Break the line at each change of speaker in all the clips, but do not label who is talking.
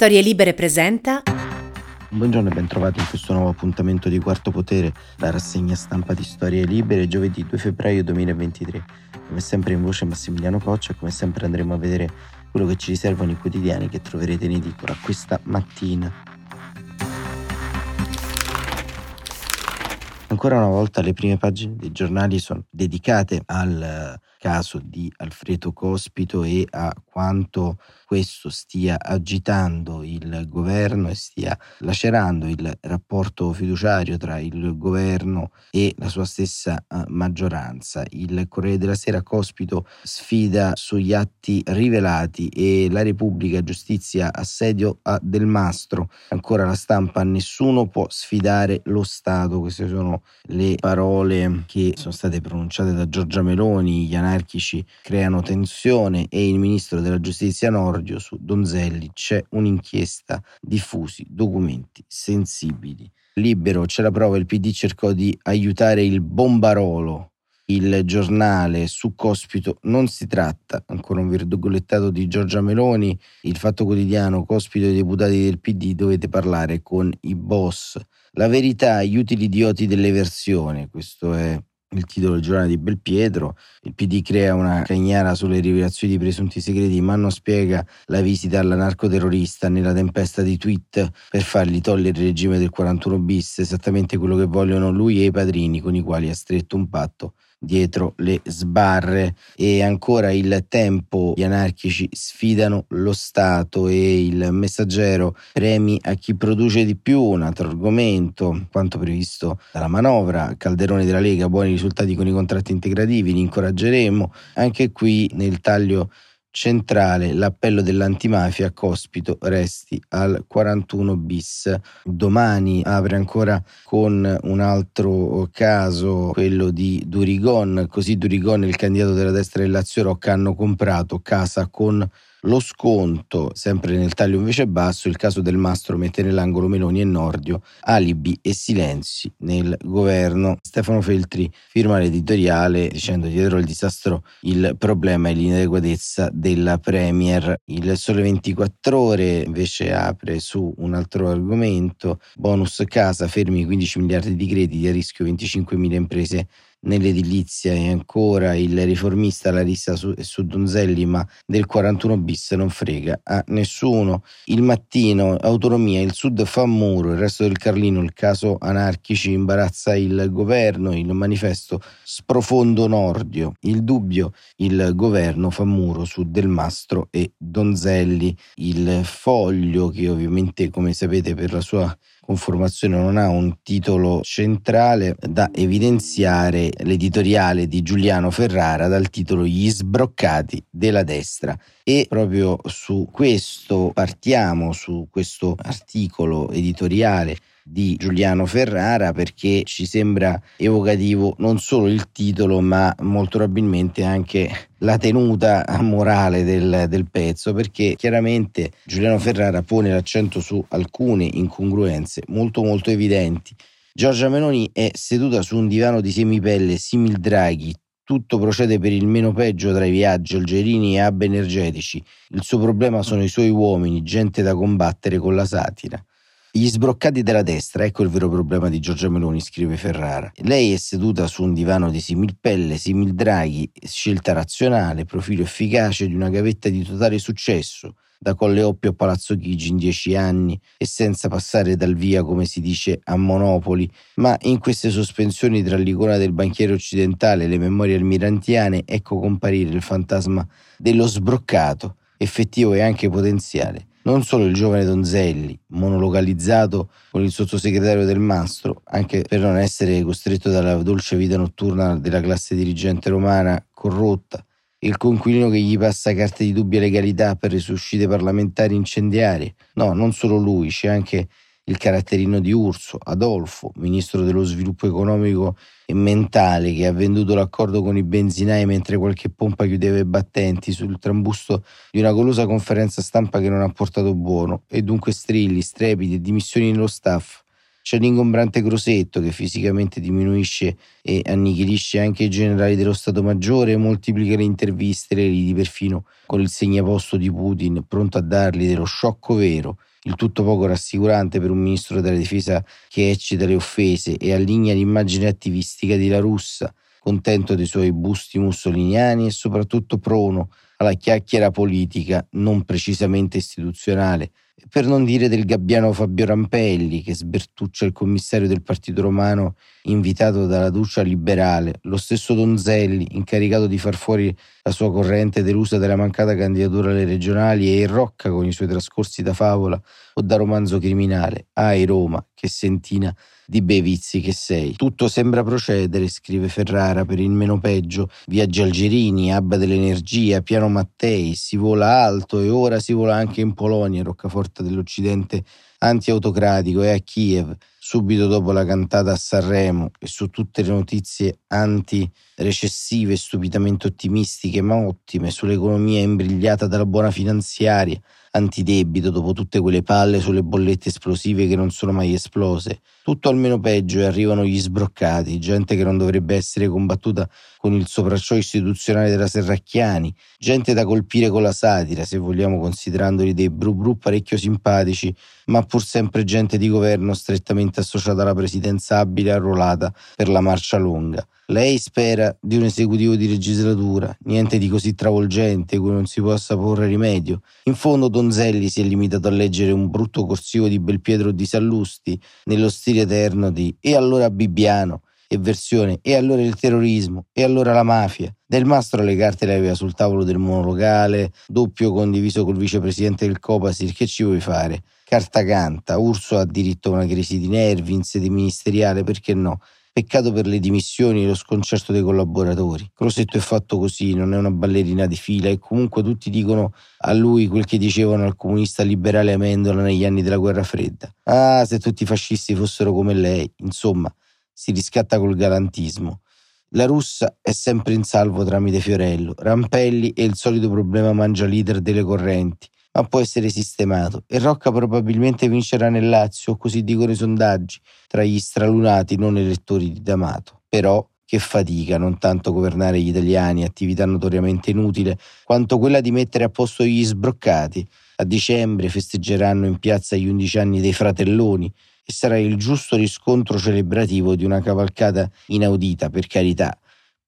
Storie Libere presenta.
Buongiorno e bentrovati in questo nuovo appuntamento di Quarto Potere, la rassegna stampa di Storie Libere, giovedì 2 febbraio 2023. Come sempre in voce Massimiliano Coccia e come sempre andremo a vedere quello che ci riservano i quotidiani che troverete in edicola questa mattina. Ancora una volta le prime pagine dei giornali sono dedicate al caso di Alfredo Cospito e a quanto questo stia agitando il governo e stia lacerando il rapporto fiduciario tra il governo e la sua stessa eh, maggioranza. Il Corriere della Sera Cospito sfida sugli atti rivelati e la Repubblica Giustizia assedio a Del Mastro. Ancora la stampa, nessuno può sfidare lo Stato. Queste sono le parole che sono state pronunciate da Giorgia Meloni. Gli anarchici creano tensione e il ministro della Giustizia Nordio su Donzelli c'è un'inchiesta, diffusi documenti sensibili. Libero, c'è la prova, il PD cercò di aiutare il bombarolo. Il giornale su Cospito non si tratta, ancora un virgolettato di Giorgia Meloni, il fatto quotidiano Cospito e i deputati del PD dovete parlare con i boss. La verità, gli utili idioti dell'eversione, questo è il titolo del giornale di Belpietro, il PD crea una cagnara sulle rivelazioni di presunti segreti ma non spiega la visita all'anarcoterrorista nella tempesta di tweet per fargli togliere il regime del 41 bis, esattamente quello che vogliono lui e i padrini con i quali ha stretto un patto dietro le sbarre. E ancora il tempo. Gli anarchici sfidano lo Stato e il messaggero premi a chi produce di più. Un altro argomento quanto previsto dalla manovra. Calderone della Lega buoni risultati con i contratti integrativi li incoraggeremo. Anche qui nel taglio centrale l'appello dell'antimafia Cospito resti al 41 bis. Domani apre ancora con un altro caso, quello di Durigon, così Durigon il candidato della destra del Lazio Rocca hanno comprato casa con lo sconto, sempre nel taglio invece basso, il caso del mastro mette nell'angolo Meloni e Nordio, alibi e silenzi nel governo. Stefano Feltri firma l'editoriale dicendo dietro il disastro il problema è l'inadeguatezza della Premier. Il Sole 24 ore invece apre su un altro argomento, bonus casa, fermi 15 miliardi di crediti a rischio 25 mila imprese nell'edilizia e ancora il riformista Larissa su, su Donzelli, ma del 41 bis non frega a nessuno. Il mattino, autonomia, il sud fa muro, il resto del Carlino, il caso anarchici imbarazza il governo, il manifesto sprofondo Nordio, il dubbio, il governo fa muro su Del Mastro e Donzelli, il foglio che ovviamente come sapete per la sua conformazione non ha un titolo centrale da evidenziare l'editoriale di Giuliano Ferrara dal titolo Gli sbroccati della destra. E proprio su questo partiamo su questo articolo editoriale di Giuliano Ferrara perché ci sembra evocativo non solo il titolo ma molto probabilmente anche la tenuta morale del, del pezzo perché chiaramente Giuliano Ferrara pone l'accento su alcune incongruenze molto molto evidenti. Giorgia Meloni è seduta su un divano di semipelle simil Draghi, tutto procede per il meno peggio tra i viaggi, algerini e hub energetici. Il suo problema sono i suoi uomini, gente da combattere con la satira. Gli sbroccati della destra, ecco il vero problema di Giorgia Meloni, scrive Ferrara. Lei è seduta su un divano di similpelle, simil draghi, scelta razionale, profilo efficace di una gavetta di totale successo, da Colle Oppio a Palazzo Chigi in dieci anni e senza passare dal via, come si dice, a Monopoli, ma in queste sospensioni tra l'icona del banchiere occidentale e le memorie almirantiane ecco comparire il fantasma dello sbroccato, effettivo e anche potenziale non solo il giovane Donzelli, monolocalizzato con il sottosegretario del Mastro, anche per non essere costretto dalla dolce vita notturna della classe dirigente romana corrotta, il conquilino che gli passa carte di dubbia legalità per le sue uscite parlamentari incendiarie. No, non solo lui, c'è anche il caratterino di Urso, Adolfo, ministro dello sviluppo economico e mentale, che ha venduto l'accordo con i benzinai mentre qualche pompa chiudeva i battenti sul trambusto di una golosa conferenza stampa che non ha portato buono, e dunque strilli, strepiti e dimissioni nello staff. C'è l'ingombrante Crosetto che fisicamente diminuisce e annichilisce anche i generali dello Stato Maggiore, moltiplica le interviste, le liti perfino con il segnaposto di Putin, pronto a dargli dello sciocco vero il tutto poco rassicurante per un ministro della difesa che eccita le offese e allinea l'immagine attivistica di La Russa, contento dei suoi busti mussoliniani e soprattutto prono alla chiacchiera politica, non precisamente istituzionale, per non dire del gabbiano Fabio Rampelli che sbertuccia il commissario del Partito Romano invitato dalla Duccia liberale, lo stesso Donzelli incaricato di far fuori la sua corrente delusa della mancata candidatura alle regionali e il Rocca con i suoi trascorsi da favola o da romanzo criminale. Ai Roma, che sentina di bei vizi che sei. Tutto sembra procedere, scrive Ferrara, per il meno peggio. Viaggi Algerini, Abba dell'Energia, Piano Mattei, si vola alto e ora si vola anche in Polonia, roccaforte dell'Occidente anti-autocratico e a Kiev, subito dopo la cantata a Sanremo e su tutte le notizie anti-recessive stupidamente ottimistiche ma ottime sull'economia imbrigliata dalla buona finanziaria, antidebito dopo tutte quelle palle sulle bollette esplosive che non sono mai esplose. Tutto almeno peggio e arrivano gli sbroccati, gente che non dovrebbe essere combattuta con il sopracciò istituzionale della Serracchiani, gente da colpire con la satira, se vogliamo considerandoli dei bru bru parecchio simpatici, ma pur sempre gente di governo strettamente associata alla presidenza abile arruolata per la marcia lunga. Lei spera di un esecutivo di legislatura, niente di così travolgente cui non si possa porre rimedio. In fondo Donzelli si è limitato a leggere un brutto corsivo di Belpietro di Sallusti nello stile eterno di E allora Bibbiano, e versione E allora il terrorismo, e allora la mafia. Del Mastro le carte le aveva sul tavolo del monolocale, doppio condiviso col vicepresidente del Copasir, che ci vuoi fare? Carta canta, Urso ha diritto a una crisi di nervi in sede ministeriale, perché no? Peccato per le dimissioni e lo sconcerto dei collaboratori. Crosetto è fatto così, non è una ballerina di fila e comunque tutti dicono a lui quel che dicevano al comunista liberale Amendola negli anni della guerra fredda. Ah, se tutti i fascisti fossero come lei. Insomma, si riscatta col galantismo. La russa è sempre in salvo tramite Fiorello. Rampelli è il solito problema mangia leader delle correnti ma può essere sistemato e Rocca probabilmente vincerà nel Lazio, così dicono i sondaggi, tra gli stralunati non elettori di D'Amato. Però che fatica non tanto governare gli italiani, attività notoriamente inutile, quanto quella di mettere a posto gli sbroccati. A dicembre festeggeranno in piazza gli undici anni dei fratelloni e sarà il giusto riscontro celebrativo di una cavalcata inaudita, per carità,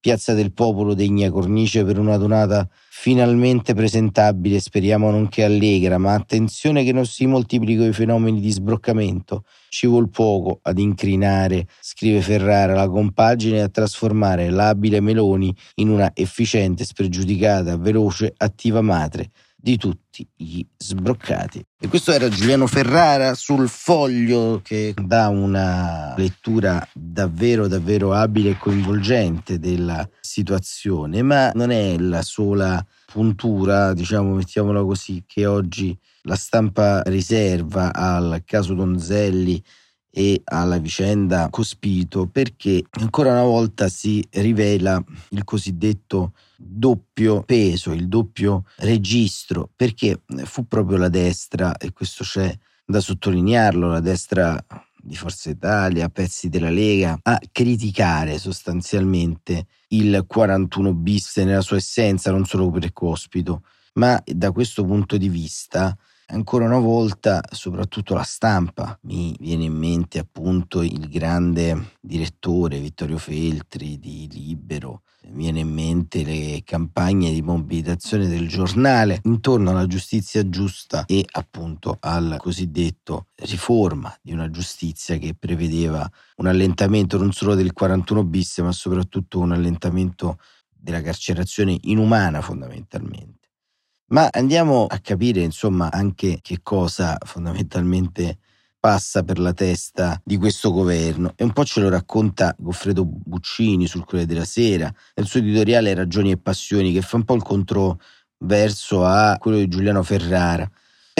Piazza del Popolo degna cornice per una donata finalmente presentabile, speriamo nonché allegra, ma attenzione che non si moltiplichino i fenomeni di sbroccamento. Ci vuol poco ad incrinare, scrive Ferrara, la compagine e a trasformare l'abile Meloni in una efficiente, spregiudicata, veloce, attiva madre di tutti gli sbroccati. E questo era Giuliano Ferrara sul foglio che dà una lettura davvero davvero abile e coinvolgente della situazione, ma non è la sola puntura, diciamo, mettiamola così, che oggi la stampa riserva al caso Donzelli e alla vicenda Cospito perché ancora una volta si rivela il cosiddetto doppio peso, il doppio registro, perché fu proprio la destra, e questo c'è da sottolinearlo, la destra di Forza Italia, pezzi della Lega, a criticare sostanzialmente il 41 bis nella sua essenza, non solo per Cospito, ma da questo punto di vista ancora una volta, soprattutto la stampa, mi viene in mente appunto il grande direttore Vittorio Feltri di Libero, mi viene in mente le campagne di mobilitazione del giornale intorno alla giustizia giusta e appunto al cosiddetto riforma di una giustizia che prevedeva un allentamento non solo del 41 bis ma soprattutto un allentamento della carcerazione inumana fondamentalmente. Ma andiamo a capire, insomma, anche che cosa fondamentalmente passa per la testa di questo governo. E un po' ce lo racconta Goffredo Buccini sul Corriere della Sera. Nel suo editoriale Ragioni e Passioni che fa un po' il controverso a quello di Giuliano Ferrara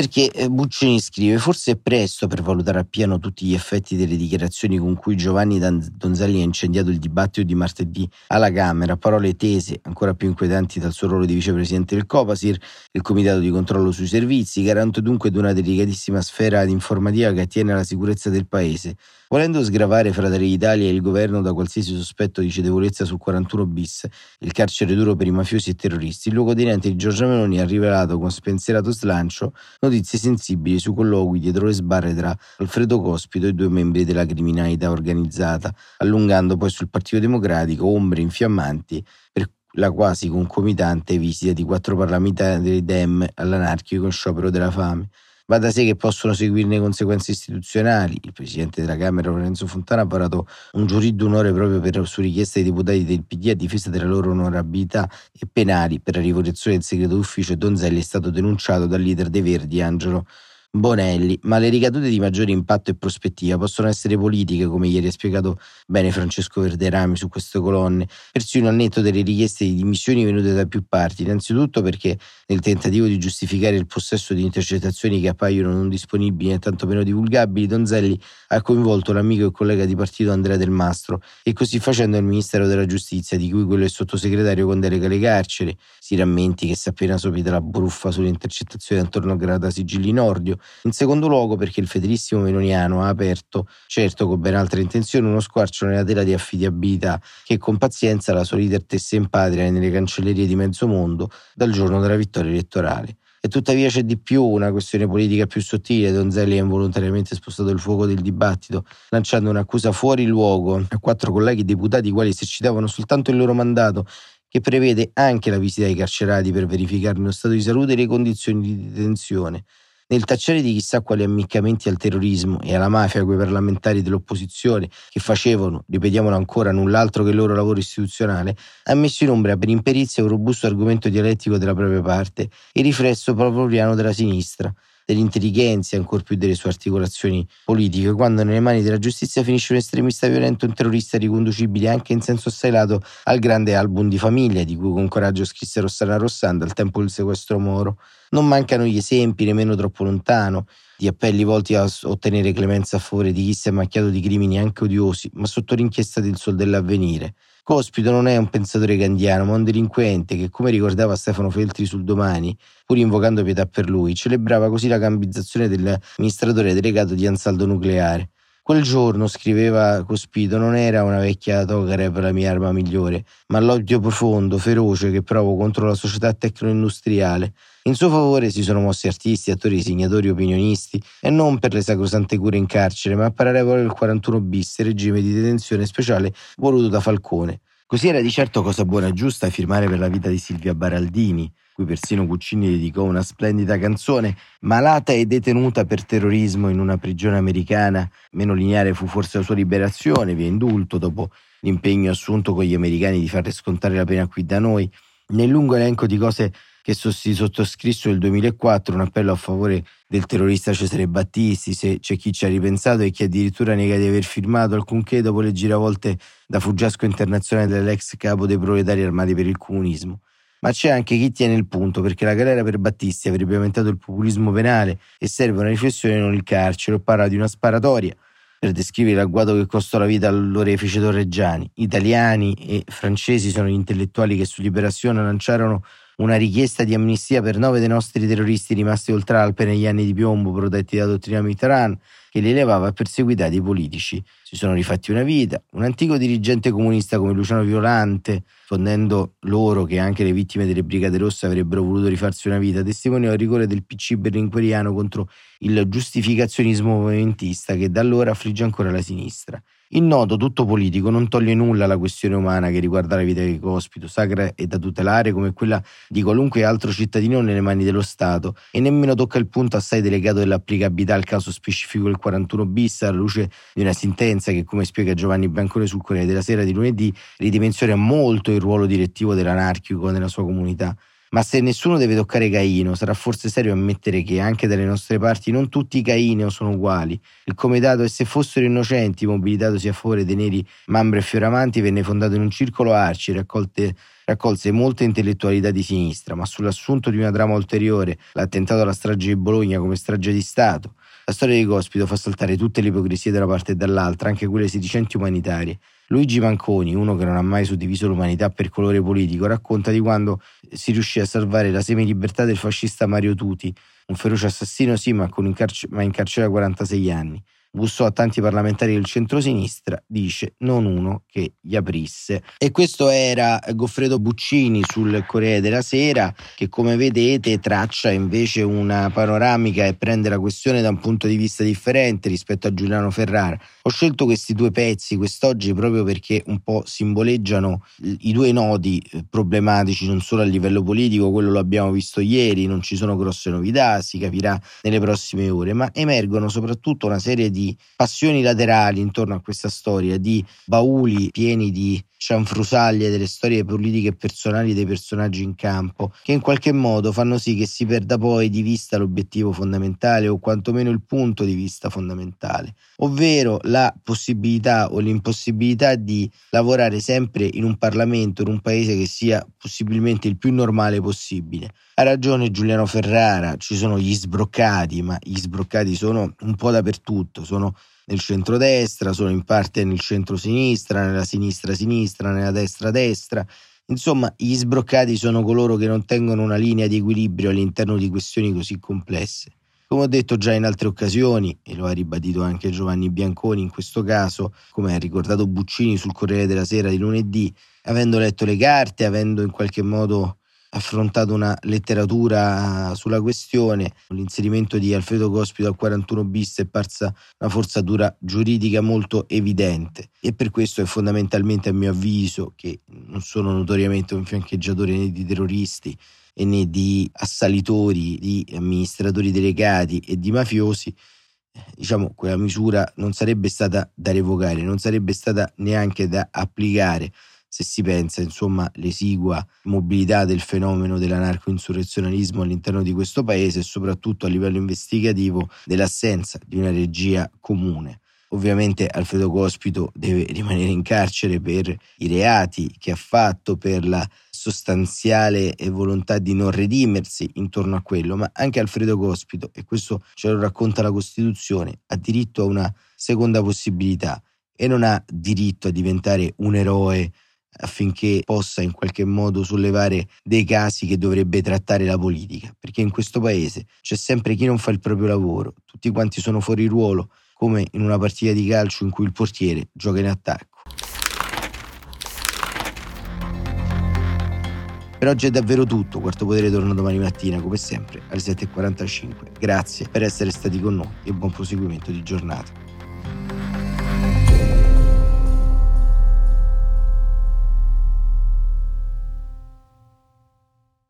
perché eh, Buccini scrive forse è presto per valutare appieno tutti gli effetti delle dichiarazioni con cui Giovanni Donzelli ha incendiato il dibattito di martedì alla Camera, parole tese ancora più inquietanti dal suo ruolo di vicepresidente del Copasir, il Comitato di controllo sui servizi, garante dunque di una delicatissima sfera informativa che attiene alla sicurezza del Paese, Volendo sgravare Fratelli d'Italia e il governo da qualsiasi sospetto di cedevolezza sul 41 bis, il carcere duro per i mafiosi e terroristi, il luogotenente di Giorgia Meloni ha rivelato con spensierato slancio notizie sensibili sui colloqui dietro le sbarre tra Alfredo Cospito e due membri della criminalità organizzata, allungando poi sul Partito Democratico ombre infiammanti per la quasi concomitante visita di quattro parlamentari del Dem all'anarchico sciopero della fame. Va da sé che possono seguirne conseguenze istituzionali. Il presidente della Camera, Lorenzo Fontana, ha parato un giurì d'onore proprio per, su richiesta dei deputati del PD a difesa della loro onorabilità e penali per la rivoluzione del segreto d'ufficio Donzelli è stato denunciato dal leader dei Verdi, Angelo Bonelli, ma le ricadute di maggiore impatto e prospettiva possono essere politiche, come ieri ha spiegato bene Francesco Verderami su queste colonne, persino al netto delle richieste di dimissioni venute da più parti, innanzitutto perché nel tentativo di giustificare il possesso di intercettazioni che appaiono non disponibili né tantomeno divulgabili, Donzelli ha coinvolto l'amico e collega di partito Andrea Del Mastro e così facendo il Ministero della Giustizia, di cui quello è sottosegretario con delega alle carceri, si rammenti che si è appena sopita la bruffa sulle intercettazioni attorno a Grada Sigilli Nordio, in secondo luogo perché il fedelissimo meloniano ha aperto, certo con ben altre intenzioni, uno squarcio nella tela di affidabilità che con pazienza la sua leader tesse in patria nelle cancellerie di mezzo mondo dal giorno della vittoria elettorale. E tuttavia c'è di più, una questione politica più sottile. Donzelli ha involontariamente spostato il fuoco del dibattito, lanciando un'accusa fuori luogo a quattro colleghi deputati i quali esercitavano soltanto il loro mandato che prevede anche la visita ai carcerati per verificarne lo stato di salute e le condizioni di detenzione. Nel tacciare di chissà quali ammiccamenti al terrorismo e alla mafia quei parlamentari dell'opposizione che facevano, ripetiamolo ancora, null'altro che il loro lavoro istituzionale, ha messo in ombra per imperizia un robusto argomento dialettico della propria parte e riflesso proprio piano della sinistra, dell'intelligenza e ancor più delle sue articolazioni politiche, quando nelle mani della giustizia finisce un estremista violento, un terrorista riconducibile anche in senso assai lato al grande album di famiglia di cui con coraggio scrisse Rossana Rossanda al tempo del sequestro Moro. Non mancano gli esempi, nemmeno troppo lontano, di appelli volti a ottenere clemenza a favore di chi si è macchiato di crimini anche odiosi, ma sotto l'inchiesta del sol dell'avvenire. Cospito non è un pensatore gandiano, ma un delinquente che, come ricordava Stefano Feltri sul domani, pur invocando pietà per lui, celebrava così la gambizzazione dell'amministratore delegato di Ansaldo Nucleare. Quel giorno, scriveva Cospito, non era una vecchia Tokarev la mia arma migliore, ma l'odio profondo, feroce che provo contro la società tecno-industriale. In suo favore si sono mossi artisti, attori, segnatori, opinionisti, e non per le sacrosante cure in carcere, ma per la revoca del 41 bis, regime di detenzione speciale voluto da Falcone. Così era di certo cosa buona e giusta firmare per la vita di Silvia Baraldini, cui persino Cuccini dedicò una splendida canzone, malata e detenuta per terrorismo in una prigione americana. Meno lineare fu forse la sua liberazione, via indulto dopo l'impegno assunto con gli americani di far scontare la pena qui da noi. Nel lungo elenco di cose che si sottoscrisse nel 2004 un appello a favore del terrorista Cesare Battisti, se c'è chi ci ha ripensato e chi addirittura nega di aver firmato alcunché dopo le giravolte da fuggiasco internazionale dell'ex capo dei proletari armati per il comunismo. Ma c'è anche chi tiene il punto, perché la galera per Battisti avrebbe aumentato il populismo penale e serve una riflessione non il carcere, o parla di una sparatoria per descrivere l'agguato che costò la vita all'orefice Torreggiani. Italiani e francesi sono gli intellettuali che su Liberazione lanciarono una richiesta di amnistia per nove dei nostri terroristi rimasti oltre Alpe negli anni di piombo protetti da dottrina Mitterrand che li elevava a perseguitati politici. Si sono rifatti una vita. Un antico dirigente comunista come Luciano Violante, fondendo loro che anche le vittime delle Brigate Rosse avrebbero voluto rifarsi una vita, testimoniò il rigore del PC berlingueriano contro il giustificazionismo movimentista che da allora affligge ancora la sinistra. Il nodo tutto politico non toglie nulla alla questione umana che riguarda la vita di Cospito, sacra e da tutelare come quella di qualunque altro cittadino nelle mani dello Stato, e nemmeno tocca il punto assai delegato dell'applicabilità al caso specifico del 41 bis alla luce di una sentenza che, come spiega Giovanni Bancone sul Corriere della Sera di lunedì, ridimensiona molto il ruolo direttivo dell'anarchico nella sua comunità. Ma se nessuno deve toccare Caino, sarà forse serio ammettere che anche dalle nostre parti non tutti i Caino sono uguali. Il comitato, e se fossero innocenti, mobilitatosi a favore dei neri Mambro e Fioramanti, venne fondato in un circolo arci, raccolte raccolse molte intellettualità di sinistra, ma sull'assunto di una trama ulteriore, l'attentato alla strage di Bologna come strage di Stato, la storia di Cospito fa saltare tutte le ipocrisie da una parte e dall'altra, anche quelle sedicenti umanitarie. Luigi Manconi, uno che non ha mai suddiviso l'umanità per colore politico, racconta di quando si riuscì a salvare la semi-libertà del fascista Mario Tuti, un feroce assassino sì, ma, in, carc- ma in carcere a 46 anni bussò a tanti parlamentari del centrosinistra, dice non uno che gli aprisse. E questo era Goffredo Buccini sul Corriere della Sera che come vedete traccia invece una panoramica e prende la questione da un punto di vista differente rispetto a Giuliano Ferrara. Ho scelto questi due pezzi quest'oggi proprio perché un po' simboleggiano i due nodi eh, problematici non solo a livello politico, quello lo abbiamo visto ieri, non ci sono grosse novità, si capirà nelle prossime ore, ma emergono soprattutto una serie di di passioni laterali intorno a questa storia, di bauli pieni di cianfrusaglie delle storie politiche e personali dei personaggi in campo, che in qualche modo fanno sì che si perda poi di vista l'obiettivo fondamentale o quantomeno il punto di vista fondamentale, ovvero la possibilità o l'impossibilità di lavorare sempre in un Parlamento, in un paese che sia possibilmente il più normale possibile. Ha ragione Giuliano Ferrara, ci sono gli sbroccati, ma gli sbroccati sono un po' dappertutto, sono nel centrodestra, sono in parte nel centro-sinistra, nella sinistra-sinistra, nella destra-destra. Insomma, gli sbroccati sono coloro che non tengono una linea di equilibrio all'interno di questioni così complesse. Come ho detto già in altre occasioni, e lo ha ribadito anche Giovanni Bianconi in questo caso, come ha ricordato Buccini sul Corriere della Sera di lunedì, avendo letto le carte, avendo in qualche modo affrontato una letteratura sulla questione, l'inserimento di Alfredo Cospito al 41 bis è parsa una forzatura giuridica molto evidente e per questo è fondamentalmente a mio avviso che non sono notoriamente un fiancheggiatore né di terroristi né di assalitori, di amministratori delegati e di mafiosi, diciamo quella misura non sarebbe stata da revocare, non sarebbe stata neanche da applicare se si pensa insomma l'esigua mobilità del fenomeno dell'anarco-insurrezionalismo all'interno di questo paese e soprattutto a livello investigativo dell'assenza di una regia comune. Ovviamente Alfredo Cospito deve rimanere in carcere per i reati che ha fatto, per la sostanziale volontà di non redimersi intorno a quello, ma anche Alfredo Cospito, e questo ce lo racconta la Costituzione, ha diritto a una seconda possibilità e non ha diritto a diventare un eroe affinché possa in qualche modo sollevare dei casi che dovrebbe trattare la politica, perché in questo paese c'è sempre chi non fa il proprio lavoro, tutti quanti sono fuori ruolo, come in una partita di calcio in cui il portiere gioca in attacco. Per oggi è davvero tutto, Quarto Potere torna domani mattina come sempre alle 7.45. Grazie per essere stati con noi e buon proseguimento di giornata.